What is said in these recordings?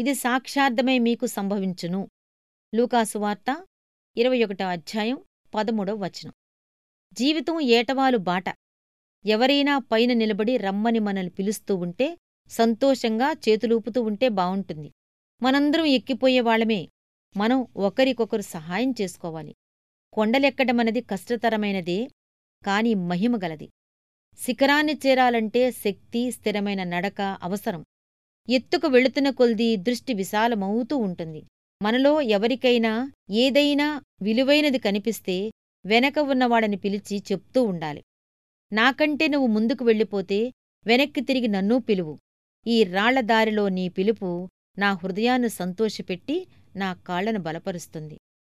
ఇది సాక్షార్థమై మీకు సంభవించును. లూకాసు వార్త ఇరవై ఒకటో అధ్యాయం పదమూడవ వచనం. జీవితం ఏటవాలు బాట. ఎవరైనా పైన నిలబడి రమ్మని మనల్ని పిలుస్తూ ఉంటే సంతోషంగా చేతులూపుతూ ఉంటే బావుంటుంది. మనందరం ఎక్కిపోయేవాళ్ళమే మనం ఒకరికొకరు సహాయం చేసుకోవాలి. కొండలెక్కడమన్నది కష్టతరమైనదే కాని మహిమగలది శిఖరాన్ని చేరాలంటే శక్తి స్థిరమైన నడక అవసరం. ఎత్తుకు వెళుతున్న కొల్దీ దృష్టి విశాలమవుతూ ఉంటుంది. మనలో ఎవరికైనా ఏదైనా విలువైనది కనిపిస్తే వెనక ఉన్నవాడని పిలిచి చెప్తూ ఉండాలి. నాకంటే నువ్వు ముందుకు వెళ్ళిపోతే వెనక్కి తిరిగి నన్నూ పిలువు. ఈ రాళ్ళదారిలో నీ పిలుపు నా హృదయాన్ని సంతోషపెట్టి నా కాళ్ళను బలపరుస్తుంది.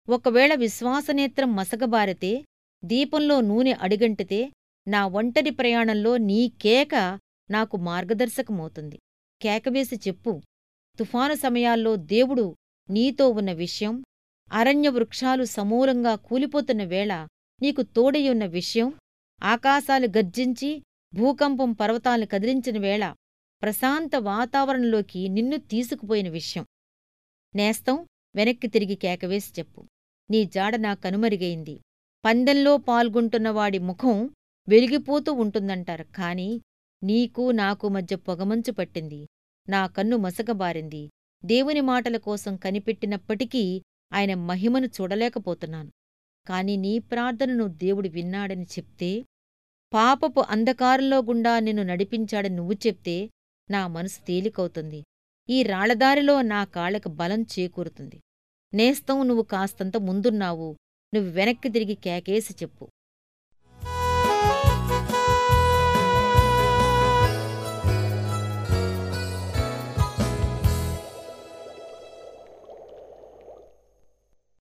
ఒకవేళ విశ్వాసనేత్రం మసగబారితే దీపంలో నూనె అడిగంటితే నా ఒంటరి ప్రయాణంలో నీ కేక నాకు మార్గదర్శకమవుతుంది. కేకవేసి చెప్పు. తుఫాను సమయాల్లో దేవుడు నీతో ఉన్న విషయం అరణ్య వృక్షాలు సమూలంగా కూలిపోతున్న వేళ నీకు తోడయ్యున్న విషయం ఆకాశాలు గర్జించి భూకంపం పర్వతాల్ని కదిలించిన వేళ ప్రశాంత వాతావరణంలోకి నిన్ను తీసుకుపోయిన విషయం. నేస్తం వెనక్కి తిరిగి కేకవేసి చెప్పు. నీ జాడ నా కనుమరుగైంది పందెంలో పాల్గొంటున్నవాడి ముఖం వెలిగిపోతూ ఉంటుందంటారు. కాని నీకు నాకు మధ్య పొగమంచు పట్టింది. నా కన్ను మసకబారింది. దేవుని మాటల కోసం కనిపెట్టినప్పటికీ ఆయన మహిమను చూడలేకపోతున్నాను. కాని నీ ప్రార్థనను దేవుడు విన్నాడని చెప్తే పాపపు అంధకారంలో గుండా నిన్ను నడిపించాడని నువ్వు చెప్తే నా మనసు తేలికవుతుంది. ఈ రాళ్ళదారిలో నా కాళ్ళకు బలం చేకూరుతుంది. నేస్తం నువ్వు కాస్తంత ముందున్నావు. నువ్వు వెనక్కి తిరిగి కేకేసి చెప్పు.